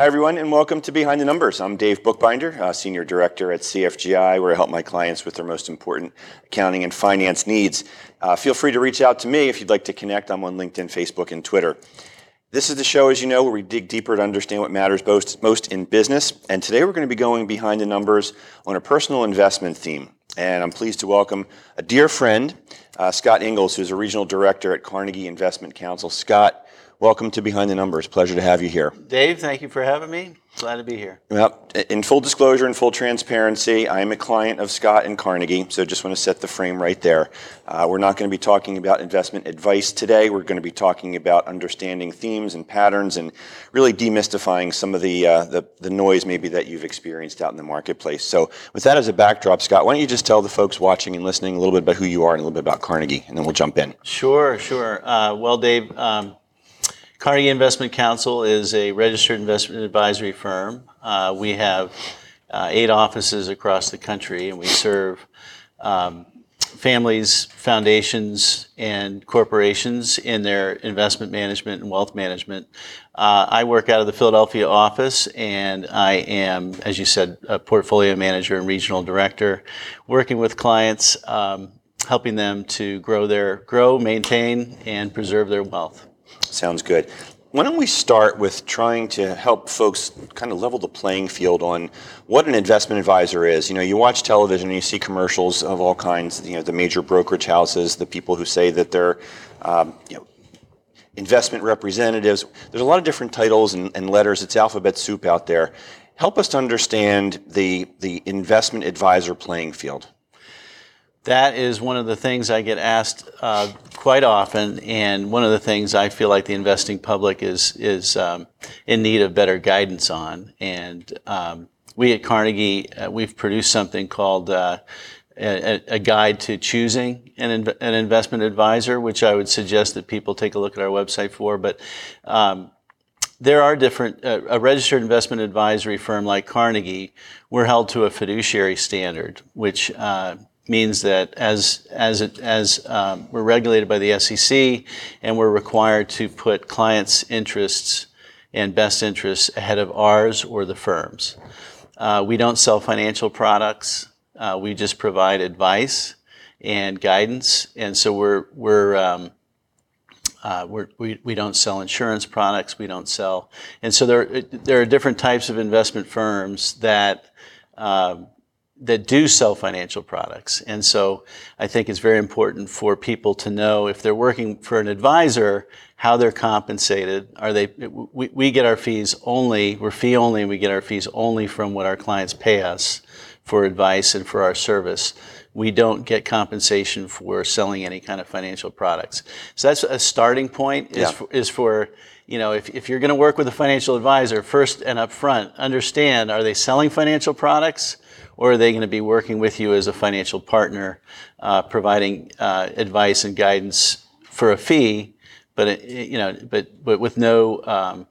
Hi, everyone, and welcome to Behind the Numbers. I'm Dave Bookbinder, uh, Senior Director at CFGI, where I help my clients with their most important accounting and finance needs. Uh, feel free to reach out to me if you'd like to connect. I'm on LinkedIn, Facebook, and Twitter. This is the show, as you know, where we dig deeper to understand what matters most most in business. And today we're going to be going behind the numbers on a personal investment theme. And I'm pleased to welcome a dear friend, uh, Scott Inglis, who's a Regional Director at Carnegie Investment Counsel. Scott, welcome to Behind the Numbers. Pleasure to have you here. Dave, thank you for having me. Glad to be here. Well, in full disclosure and full transparency, I am a client of Scott and Carnegie, so just want to set the frame right there. Uh, we're not going to be talking about investment advice today. We're going to be talking about understanding themes and patterns and really demystifying some of uh, the the noise maybe that you've experienced out in the marketplace. So, with that as a backdrop, Scott, why don't you just tell the folks watching and listening a little bit about who you are and a little bit about Carnegie, and then we'll jump in. Sure. Sure. Uh, well, Dave, um, Carnegie Investment Counsel is a registered investment advisory firm. Uh, we have uh, eight offices across the country, and we serve um, families, foundations, and corporations in their investment management and wealth management. Uh, I work out of the Philadelphia office, and I am, as you said, a portfolio manager and regional director, working with clients, um, helping them to grow their grow, maintain, and preserve their wealth. Sounds good. Why don't we start with trying to help folks kind of level the playing field on what an investment advisor is. You know, you watch television, and you see commercials of all kinds, you know, the major brokerage houses, the people who say that they're um, you know, investment representatives. There's a lot of different titles and letters. It's alphabet soup out there. Help us to understand the, the investment advisor playing field. That is one of the things I get asked quite often, and one of the things I feel like the investing public is is in need of better guidance on. And um, we at Carnegie, we've produced something called a Guide to Choosing an an Investment Advisor, which I would suggest that people take a look at our website for. But um, there are different uh, a registered investment advisory firm like Carnegie, we're held to a fiduciary standard, which means that as as it, as um, we're regulated by the SEC, and we're required to put clients' interests and best interests ahead of ours or the firm's. Uh, we don't sell financial products. Uh, we just provide advice and guidance. And so we're um, uh, we're we We don't sell insurance products. We don't sell, and so there there are different types of investment firms that um, do sell financial products. And so I think it's very important for people to know if they're working for an advisor, how they're compensated. Are they, we we get our fees only, we're fee only, and we get our fees only from what our clients pay us for advice and for our service. We don't get compensation for selling any kind of financial products. So that's a starting point. Is, yeah for, is for, you know, If if you're going to work with a financial advisor, first and upfront, understand, are they selling financial products, or are they going to be working with you as a financial partner, uh, providing uh, advice and guidance for a fee, but uh, you know, but but with no um,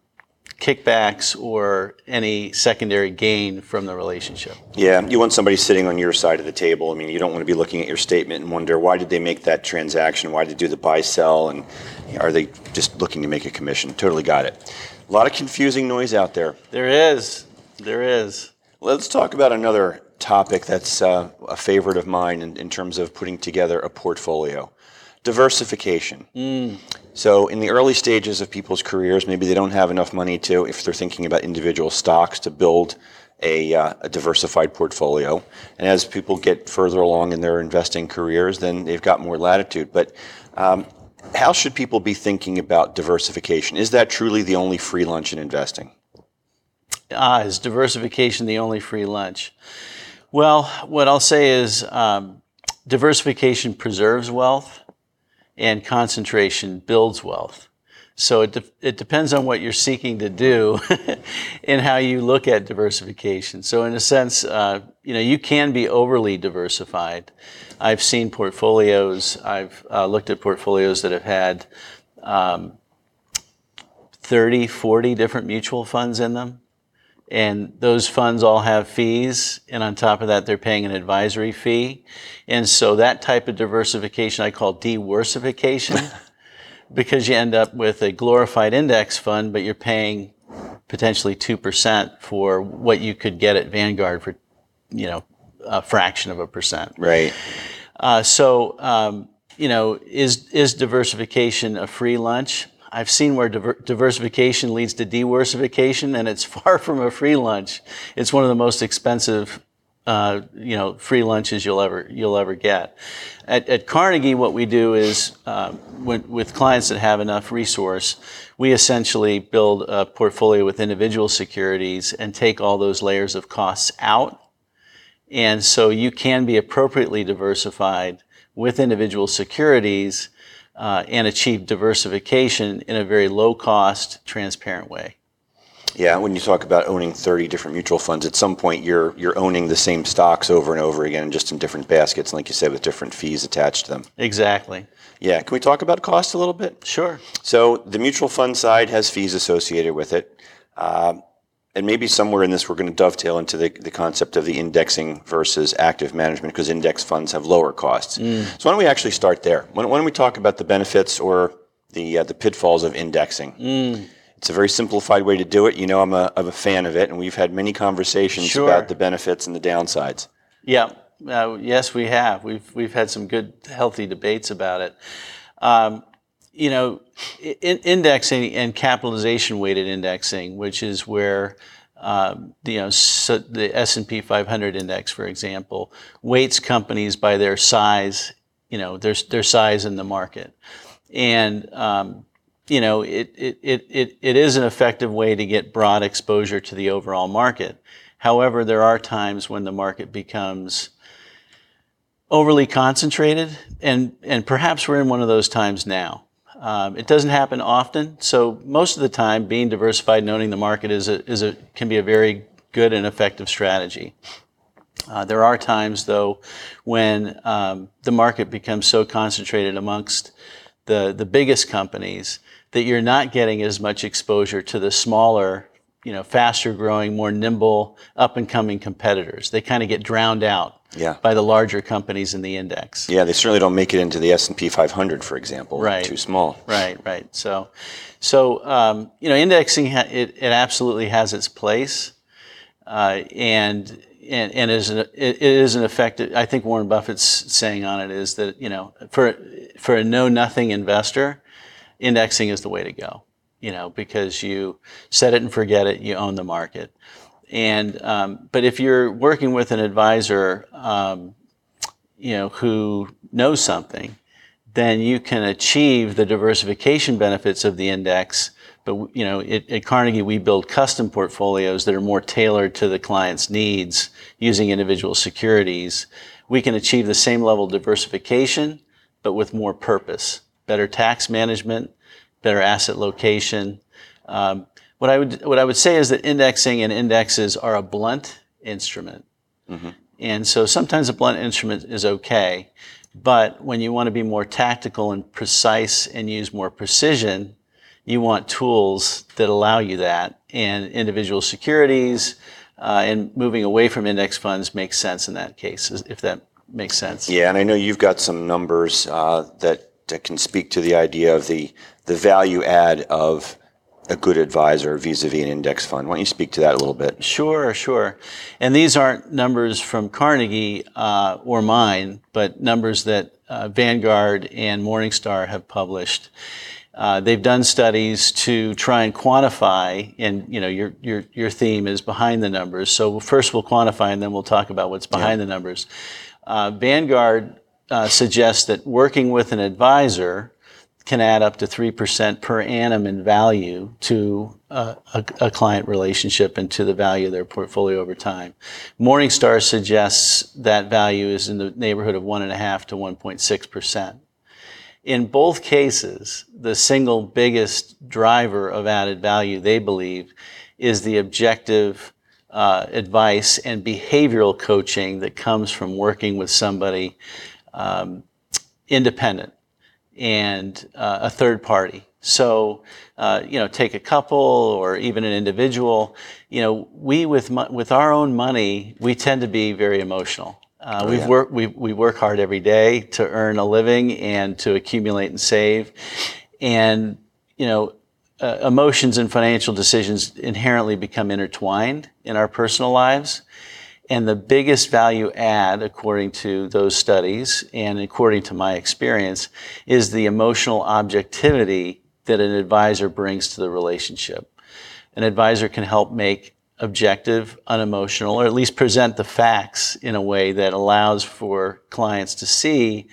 kickbacks or any secondary gain from the relationship? Yeah. You want somebody sitting on your side of the table. I mean, you don't want to be looking at your statement and wonder, why did they make that transaction? Why did they do the buy-sell, and are they just looking to make a commission? Totally got it. A lot of confusing noise out there. There is. There is. Let's talk about another topic that's a favorite of mine in terms of putting together a portfolio. Diversification. So in the early stages of people's careers, maybe they don't have enough money to, if they're thinking about individual stocks, to build a diversified portfolio. And as people get further along in their investing careers, then they've got more latitude. But um, how should people be thinking about diversification? Is that truly the only free lunch in investing? Ah, Is diversification the only free lunch? Well, what I'll say is um, diversification preserves wealth, and concentration builds wealth. So it it depends on what you're seeking to do and how you look at diversification. So in a sense, uh, you know, you can be overly diversified. I've seen portfolios, I've uh, looked at portfolios that have had um, 30, 40 different mutual funds in them, and those funds all have fees, and on top of that, they're paying an advisory fee. And so that type of diversification I call de-worsification because you end up with a glorified index fund, but you're paying potentially 2% for what you could get at Vanguard for, you know, a fraction of a percent. Right. Uh, so, um, you know, is, is diversification a free lunch? I've seen where diver- diversification leads to diversification, and it's far from a free lunch. It's one of the most expensive, uh, you know, free lunches you'll ever you'll ever get. At, at Carnegie, what we do is um, when, with clients that have enough resource, we essentially build a portfolio with individual securities and take all those layers of costs out and so you can be appropriately diversified with individual securities uh, and achieve diversification in a very low cost, transparent way. Yeah, when you talk about owning 30 different mutual funds, at some point you're you're owning the same stocks over and over again, just in different baskets, like you said, with different fees attached to them. Exactly. Yeah, can we talk about cost a little bit? Sure. So the mutual fund side has fees associated with it. Um, and maybe somewhere in this we're going to dovetail into the, the concept of the indexing versus active management because index funds have lower costs. So why don't we actually start there? Why don't, why don't we talk about the benefits or the uh, the pitfalls of indexing? It's a very simplified way to do it. You know, I'm a, I'm a fan of it, and we've had many conversations Sure. about the benefits and the downsides. Yeah. Uh, yes, we have. We've we've had some good, healthy debates about it. Um, you know, in, indexing and capitalization weighted indexing, which is where um, you know so the S and P 500 index, for example, weights companies by their size. You know, their their size in the market, and um, you know, it, it, it, it is an effective way to get broad exposure to the overall market. However, there are times when the market becomes overly concentrated, and, and perhaps we're in one of those times now. Um, it doesn't happen often, so most of the time, being diversified and owning the market is a, is a, can be a very good and effective strategy. Uh, there are times, though, when um, the market becomes so concentrated amongst the, the biggest companies that you're not getting as much exposure to the smaller, you know, faster growing, more nimble, up and coming competitors. They kind of get drowned out Yeah. by the larger companies in the index. Yeah, they certainly don't make it into the S&P 500, for example. Right. Too small. Right, right. So, so um, you know, indexing ha- it, it absolutely has its place, uh, and and and is an, it, it is an effective. I think Warren Buffett's saying on it is that you know for for a know nothing investor, indexing is the way to go. You know, because you set it and forget it, you own the market. And um, but if you're working with an advisor, um, you know, who knows something, then you can achieve the diversification benefits of the index. But you know, at, at Carnegie, we build custom portfolios that are more tailored to the client's needs using individual securities. We can achieve the same level of diversification, but with more purpose, better tax management, better asset location. Um, what I would what I would say is that indexing and indexes are a blunt instrument. And so sometimes a blunt instrument is okay, but when you want to be more tactical and precise and use more precision, you want tools that allow you that. And individual securities uh, and moving away from index funds makes sense in that case, if that makes sense. Yeah, and I know you've got some numbers uh, that can speak to the idea of the, the value add of a good advisor vis-a-vis an index fund. Why don't you speak to that a little bit? Sure, sure. And these aren't numbers from Carnegie uh, or mine, but numbers that uh, Vanguard and Morningstar have published. Uh, they've done studies to try and quantify, and you know your your your theme is behind the numbers. So first we'll quantify, and then we'll talk about what's behind the numbers. Uh, Vanguard uh, suggests that working with an advisor can add up to 3% per annum in value to a, a client relationship and to the value of their portfolio over time. Morningstar suggests that value is in the neighborhood of 1.5 to 1.6%. In both cases, the single biggest driver of added value, they believe, is the objective uh, advice and behavioral coaching that comes from working with somebody um, independent and uh, a third party. So, uh, you know, take a couple or even an individual. You know, we with mo- with our own money, we tend to be very emotional. Uh, we've yeah. work we we work hard every day to earn a living and to accumulate and save, and you know, uh, emotions and financial decisions inherently become intertwined in our personal lives. And the biggest value add, according to those studies and according to my experience, is the emotional objectivity that an advisor brings to the relationship. An advisor can help make objective, unemotional, or at least present the facts in a way that allows for clients to see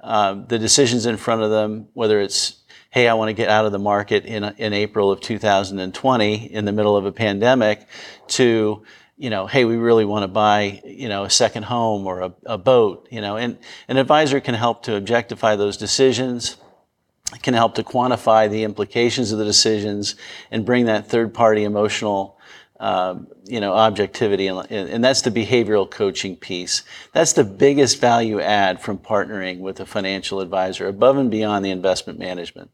uh, the decisions in front of them, whether it's hey, I want to get out of the market in, in April of 2020 in the middle of a pandemic, to, you know, hey, we really want to buy, you know, a second home or a, a boat, you know, and an advisor can help to objectify those decisions, can help to quantify the implications of the decisions and bring that third party emotional um, you know, objectivity, and, and, that's the behavioral coaching piece. That's the biggest value add from partnering with a financial advisor, above and beyond the investment management.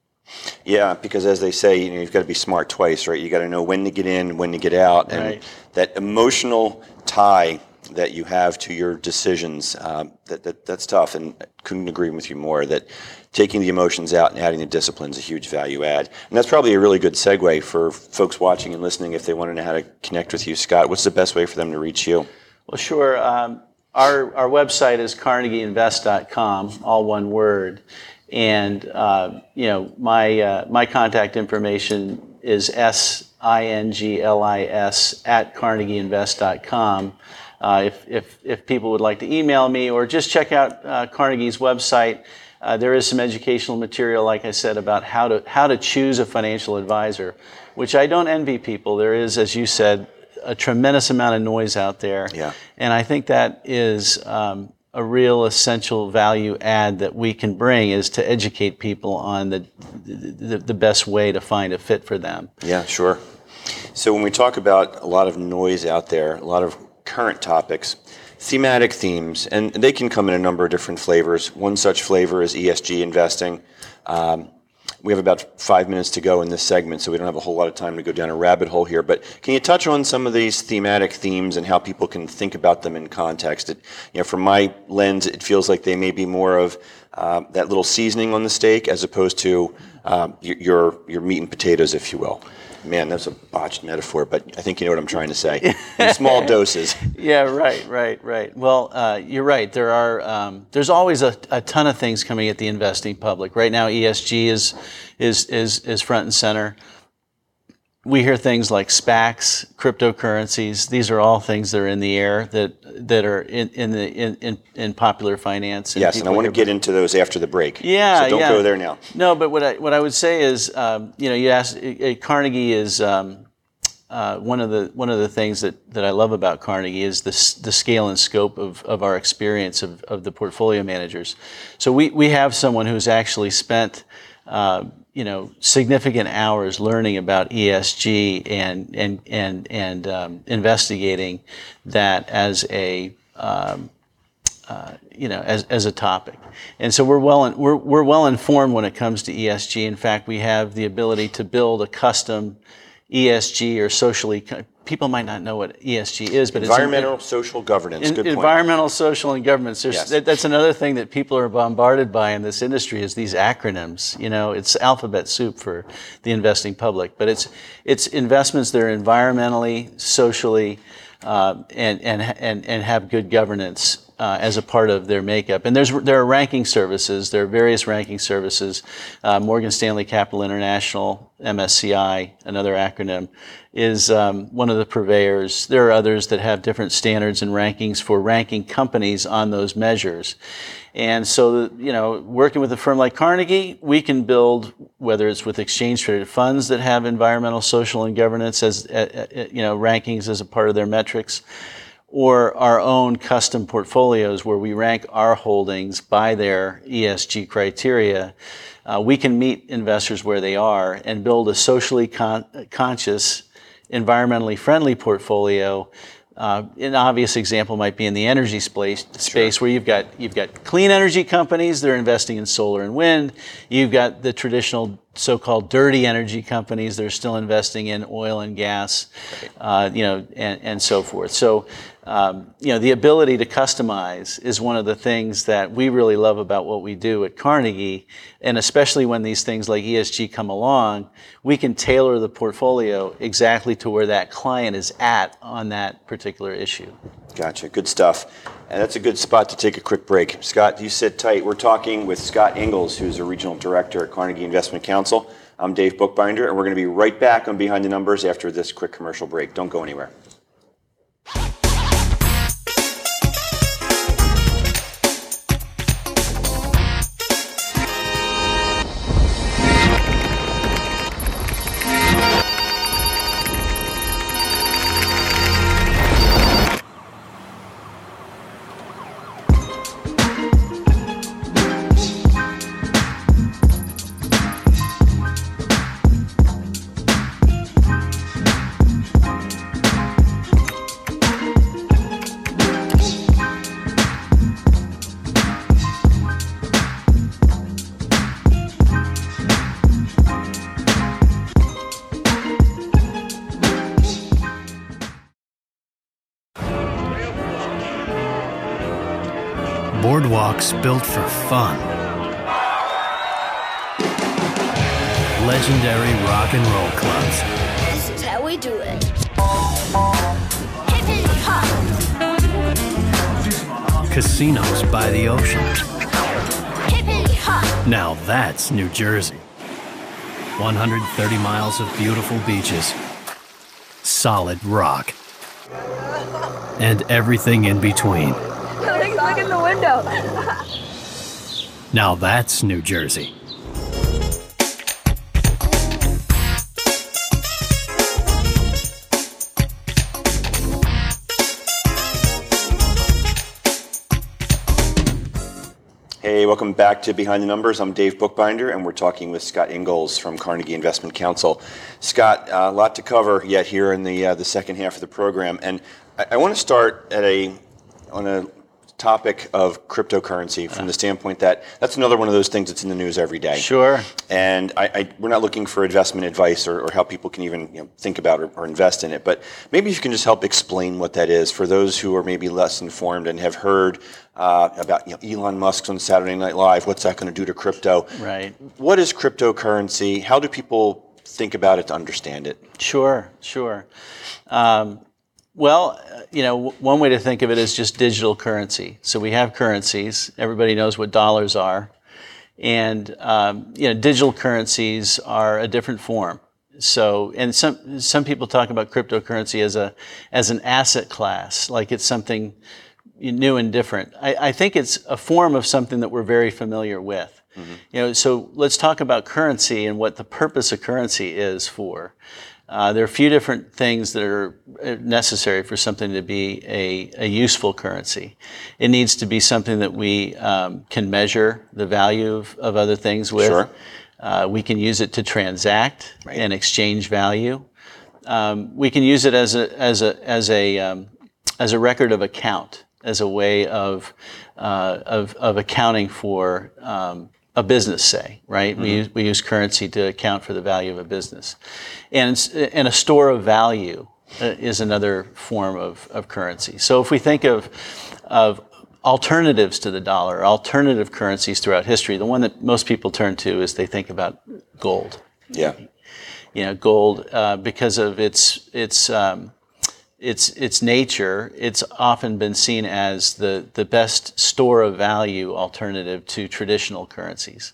Yeah, because as they say, you know, you've got to be smart twice, right? You got to know when to get in, when to get out, and right. that emotional tie that you have to your decisions, um, that, that that's tough. And I couldn't agree with you more that taking the emotions out and adding the discipline is a huge value add. And that's probably a really good segue for folks watching and listening if they want to know how to connect with you, Scott. What's the best way for them to reach you? Well, sure. Um, our, our website is carnegieinvest.com, all one word. And uh, you know, my uh, my contact information is s i n g l i s at carnegieinvest.com. Uh, if, if, if people would like to email me or just check out uh, Carnegie's website, uh, there is some educational material, like I said, about how to how to choose a financial advisor, which I don't envy people. There is, as you said, a tremendous amount of noise out there, yeah. and I think that is um, a real essential value add that we can bring is to educate people on the, the, the best way to find a fit for them. Yeah, sure. So when we talk about a lot of noise out there, a lot of current topics, thematic themes, and they can come in a number of different flavors. One such flavor is ESG investing. Um, we have about five minutes to go in this segment, so we don't have a whole lot of time to go down a rabbit hole here. But can you touch on some of these thematic themes and how people can think about them in context? It, you know, from my lens, it feels like they may be more of uh, that little seasoning on the steak as opposed to um, your, your meat and potatoes, if you will. Man, that's a botched metaphor, but I think you know what I'm trying to say. In small doses. Yeah, right, right, right. Well, uh, you're right. There are um, there's always a, a, ton of things coming at the investing public. Right now, ESG is is is is front and center we hear things like SPACs, cryptocurrencies. These are all things that are in the air that that are in, in the in, in, in popular finance. And yes, and I want to get into those after the break. Yeah, so don't yeah. go there now. No, but what I what I would say is, um, you know, you asked uh, Carnegie is. Um, uh, one of the one of the things that, that I love about Carnegie is the, the scale and scope of, of our experience of, of the portfolio managers. So we, we have someone who's actually spent uh, you know significant hours learning about ESG and and and and um, investigating that as a um, uh, you know as, as a topic. And so we're well in, we're, we're well informed when it comes to ESG in fact we have the ability to build a custom ESG or socially people might not know what ESG is, but environmental, it's social governance. In, Good point. Environmental, social, and governance. Yes. That, that's another thing that people are bombarded by in this industry is these acronyms. You know, it's alphabet soup for the investing public, but it's it's investments that are environmentally, socially, uh, and, and and and have good governance uh, as a part of their makeup. And there's, there are ranking services, there are various ranking services. Uh, Morgan Stanley Capital International, MSCI, another acronym, is um, one of the purveyors. There are others that have different standards and rankings for ranking companies on those measures. And so, you know, working with a firm like Carnegie, we can build, whether it's with exchange traded funds that have environmental, social, and governance as, uh, uh, you know, rankings as a part of their metrics or our own custom portfolios where we rank our holdings by their ESG criteria, uh, we can meet investors where they are and build a socially con- conscious, environmentally friendly portfolio uh, an obvious example might be in the energy space, space sure. where you've got you've got clean energy companies that are investing in solar and wind. You've got the traditional so-called dirty energy companies that are still investing in oil and gas, uh, you know, and, and so forth. So um, you know, the ability to customize is one of the things that we really love about what we do at Carnegie. And especially when these things like ESG come along, we can tailor the portfolio exactly to where that client is at on that particular issue. Gotcha. Good stuff. And that's a good spot to take a quick break. Scott, you sit tight. We're talking with Scott Inglis, who's a regional director at Carnegie Investment Counsel. I'm Dave Bookbinder, and we're going to be right back on Behind the Numbers after this quick commercial break. Don't go anywhere. Boardwalks built for fun. Legendary rock and roll clubs. This is how we do it. Hop, Casinos by the ocean. hop, Now that's New Jersey. 130 miles of beautiful beaches. Solid rock. And everything in between. Look in the window. Now that's New Jersey. Hey, welcome back to Behind the Numbers. I'm Dave Bookbinder, and we're talking with Scott Inglis from Carnegie Investment Counsel. Scott, uh, a lot to cover yet here in the uh, the second half of the program, and I, I want to start at a on a topic of cryptocurrency from the standpoint that that's another one of those things that's in the news every day. Sure. And I, I, we're not looking for investment advice or, or how people can even you know, think about or, or invest in it. But maybe if you can just help explain what that is for those who are maybe less informed and have heard uh, about you know, Elon Musk's on Saturday Night Live. What's that going to do to crypto? Right. What is cryptocurrency? How do people think about it to understand it? Sure, sure. Um, well, uh, you know, one way to think of it is just digital currency. So we have currencies. Everybody knows what dollars are, and um, you know, digital currencies are a different form. So, and some some people talk about cryptocurrency as a as an asset class, like it's something new and different. I, I think it's a form of something that we're very familiar with. You know, so let's talk about currency and what the purpose of currency is for. Uh, there are a few different things that are uh, necessary for something to be a, a useful currency. It needs to be something that we um, can measure the value of, of other things with. Sure. Uh, we can use it to transact and exchange value. Um, we can use it as a as a as a um, as a record of account, as a way of uh, of, of accounting for um, a business, say, right? We, use, we use currency to account for the value of a business, and and a store of value uh, is another form of, of currency. So if we think of of alternatives to the dollar, alternative currencies throughout history, the one that most people turn to is they think about gold Yeah. you know, gold uh, because of its its um, its its nature. It's often been seen as the the best store of value alternative to traditional currencies.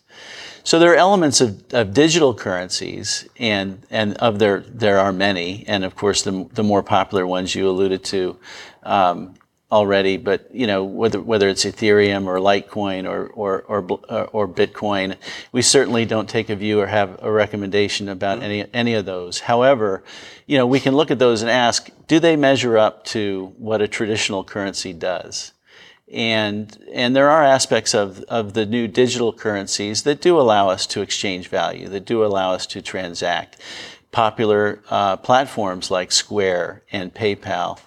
So there are elements of, of digital currencies, and and of there there are many, and of course the the more popular ones you alluded to. Um, already, but you know whether whether it's Ethereum or Litecoin or or or, or Bitcoin, we certainly don't take a view or have a recommendation about any any of those. However, you know we can look at those and ask, do they measure up to what a traditional currency does? And and there are aspects of of the new digital currencies that do allow us to exchange value, that do allow us to transact. Popular uh, platforms like Square and PayPal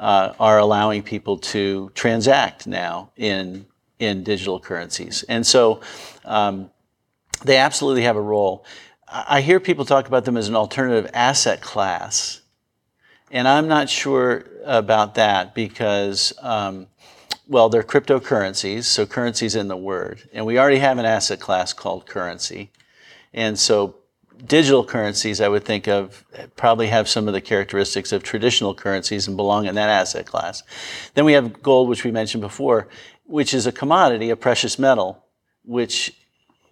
uh, are allowing people to transact now in in digital currencies, and so um, they absolutely have a role. I hear people talk about them as an alternative asset class, And I'm not sure about that because, um, well, they're cryptocurrencies, so currency's in the word. And we already have an asset class called currency. And so digital currencies, I would think of, probably have some of the characteristics of traditional currencies and belong in that asset class. Then we have gold, which we mentioned before, which is a commodity, a precious metal, which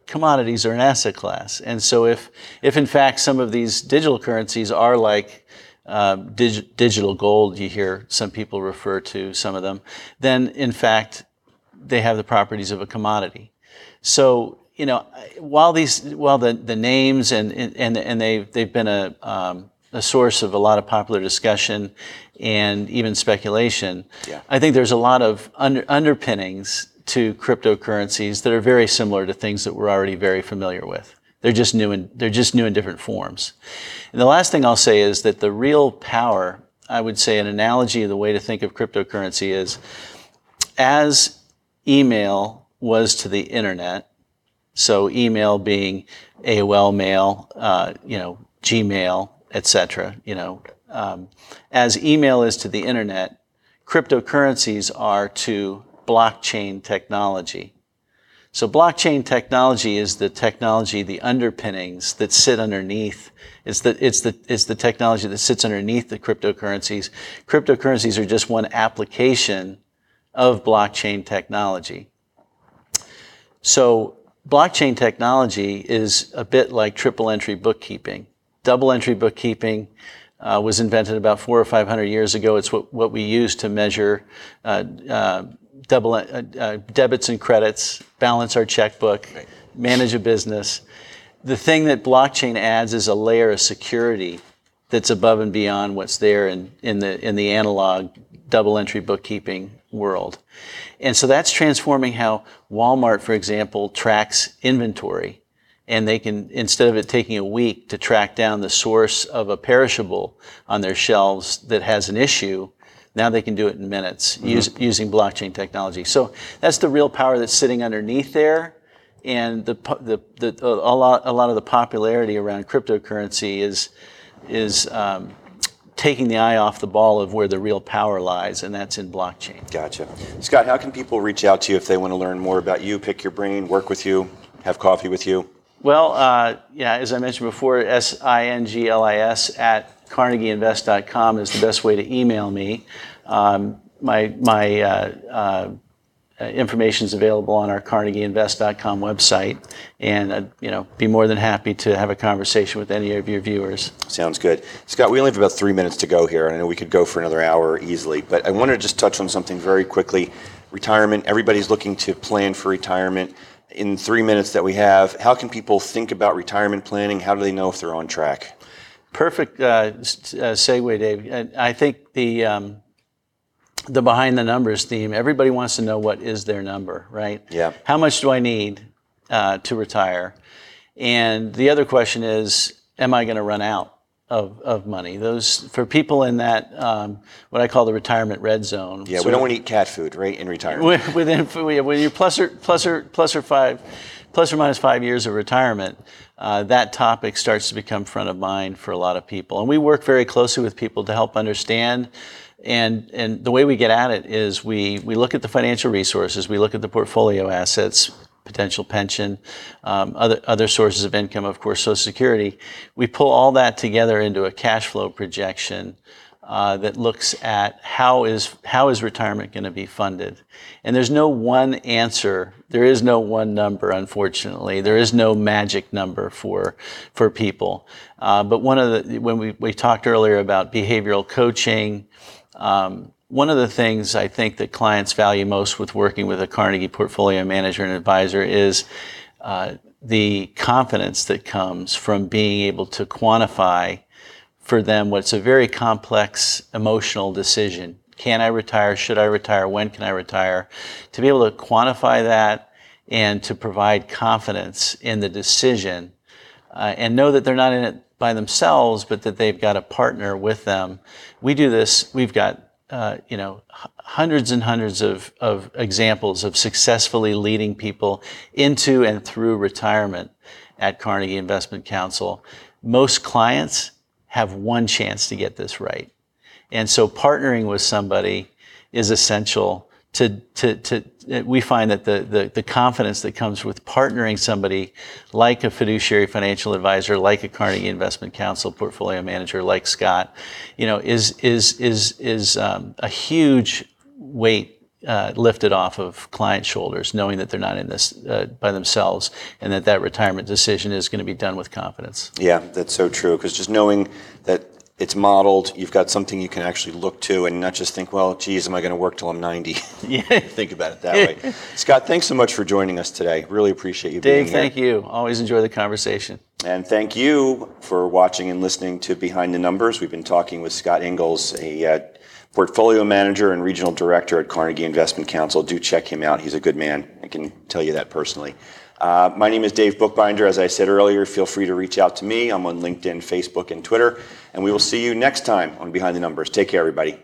commodities are an asset class. And so if, if in fact some of these digital currencies are like uh, dig- digital gold, you hear some people refer to some of them, then in fact they have the properties of a commodity. So you know, while these, while the, the names and, and, and they've, they've been a, um, a source of a lot of popular discussion and even speculation, Yeah. I think there's a lot of under, underpinnings to cryptocurrencies that are very similar to things that we're already very familiar with. They're just new in, they're just new in different forms. And the last thing I'll say is that the real power, I would say an analogy of the way to think of cryptocurrency is as email was to the internet, so email being AOL mail, uh, you know, Gmail, etc. You know, um, as email is to the internet, cryptocurrencies are to blockchain technology. So blockchain technology is the technology, the underpinnings that sit underneath. It's the, it's the, it's the technology that sits underneath the cryptocurrencies. Cryptocurrencies are just one application of blockchain technology. So blockchain technology is a bit like triple entry bookkeeping. Double entry bookkeeping uh, was invented about four or five hundred years ago. It's what, what we use to measure uh, uh, double uh, uh, debits and credits, balance our checkbook, manage a business. The thing that blockchain adds is a layer of security that's above and beyond what's there in, in the in the analog double entry bookkeeping world. And so that's transforming how Walmart, for example, tracks inventory. And they can, instead of it taking a week to track down the source of a perishable on their shelves that has an issue, now they can do it in minutes use, using blockchain technology. So that's the real power that's sitting underneath there. And the, the, the, a, lot, a lot of the popularity around cryptocurrency is, is um, taking the eye off the ball of where the real power lies, and that's in blockchain. Gotcha. Scott, how can people reach out to you if they want to learn more about you, pick your brain, work with you, have coffee with you? Well, uh, yeah, as I mentioned before, S I N G L I S at carnegieinvest.com is the best way to email me. Um, my my uh, uh, information is available on our carnegieinvest.com website, and uh, you know, be more than happy to have a conversation with any of your viewers. Sounds good. Scott, we only have about three minutes to go here, and I know we could go for another hour easily, but I wanted to just touch on something very quickly. Retirement, everybody's looking to plan for retirement. In three minutes that we have, how can people think about retirement planning? How do they know if they're on track? Perfect uh, uh, segue, Dave. I think the um, the behind the numbers theme. Everybody wants to know what is their number, right? Yeah. How much do I need uh, to retire? And the other question is, am I going to run out of, of money? Those for people in that um, what I call the retirement red zone. Yeah, we don't want to eat cat food, right, in retirement. Wi- within when you're plus or plus or plus or five plus or minus five years of retirement uh, that topic starts to become front of mind for a lot of people. And we work very closely with people to help understand. And and the way we get at it is we we look at the financial resources we look at the portfolio assets potential pension um, other other sources of income of course social security. We pull all that together into a cash flow projection uh, that looks at how is how is retirement going to be funded, and there's no one answer. There is no one number, unfortunately. There is no magic number for for people. Uh, but one of the when we we talked earlier about behavioral coaching. Um, one of the things I think that clients value most with working with a Carnegie portfolio manager and advisor is uh, the confidence that comes from being able to quantify for them what's a very complex emotional decision. Can I retire? Should I retire? When can I retire? To be able to quantify that and to provide confidence in the decision uh, and know that they're not in it by themselves, but that they've got a partner with them. We do this, we've got uh, you know, hundreds and hundreds of, of examples of successfully leading people into and through retirement at Carnegie Investment Counsel. Most clients have one chance to get this right. And so partnering with somebody is essential to, to, to we find that the, the, the confidence that comes with partnering somebody like a fiduciary financial advisor, like a Carnegie Investment Counsel portfolio manager, like Scott, you know, is, is, is, is um, a huge weight uh, lifted off of client shoulders, knowing that they're not in this uh, by themselves, and that that retirement decision is going to be done with confidence. Yeah, that's so true. Because just knowing that it's modeled, you've got something you can actually look to, and not just think, "Well, geez, am I going to work till I'm 90?" Yeah. think about it that way. Scott, thanks so much for joining us today. Really appreciate you being Dave, here. thank you. Always enjoy the conversation. And thank you for watching and listening to Behind the Numbers. We've been talking with Scott Inglis, a uh, portfolio manager and regional director at Carnegie Investment Counsel. Do check him out. He's a good man. I can tell you that personally. Uh, my name is Dave Bookbinder. As I said earlier, feel free to reach out to me. I'm on LinkedIn, Facebook, and Twitter. And we will see you next time on Behind the Numbers. Take care, everybody.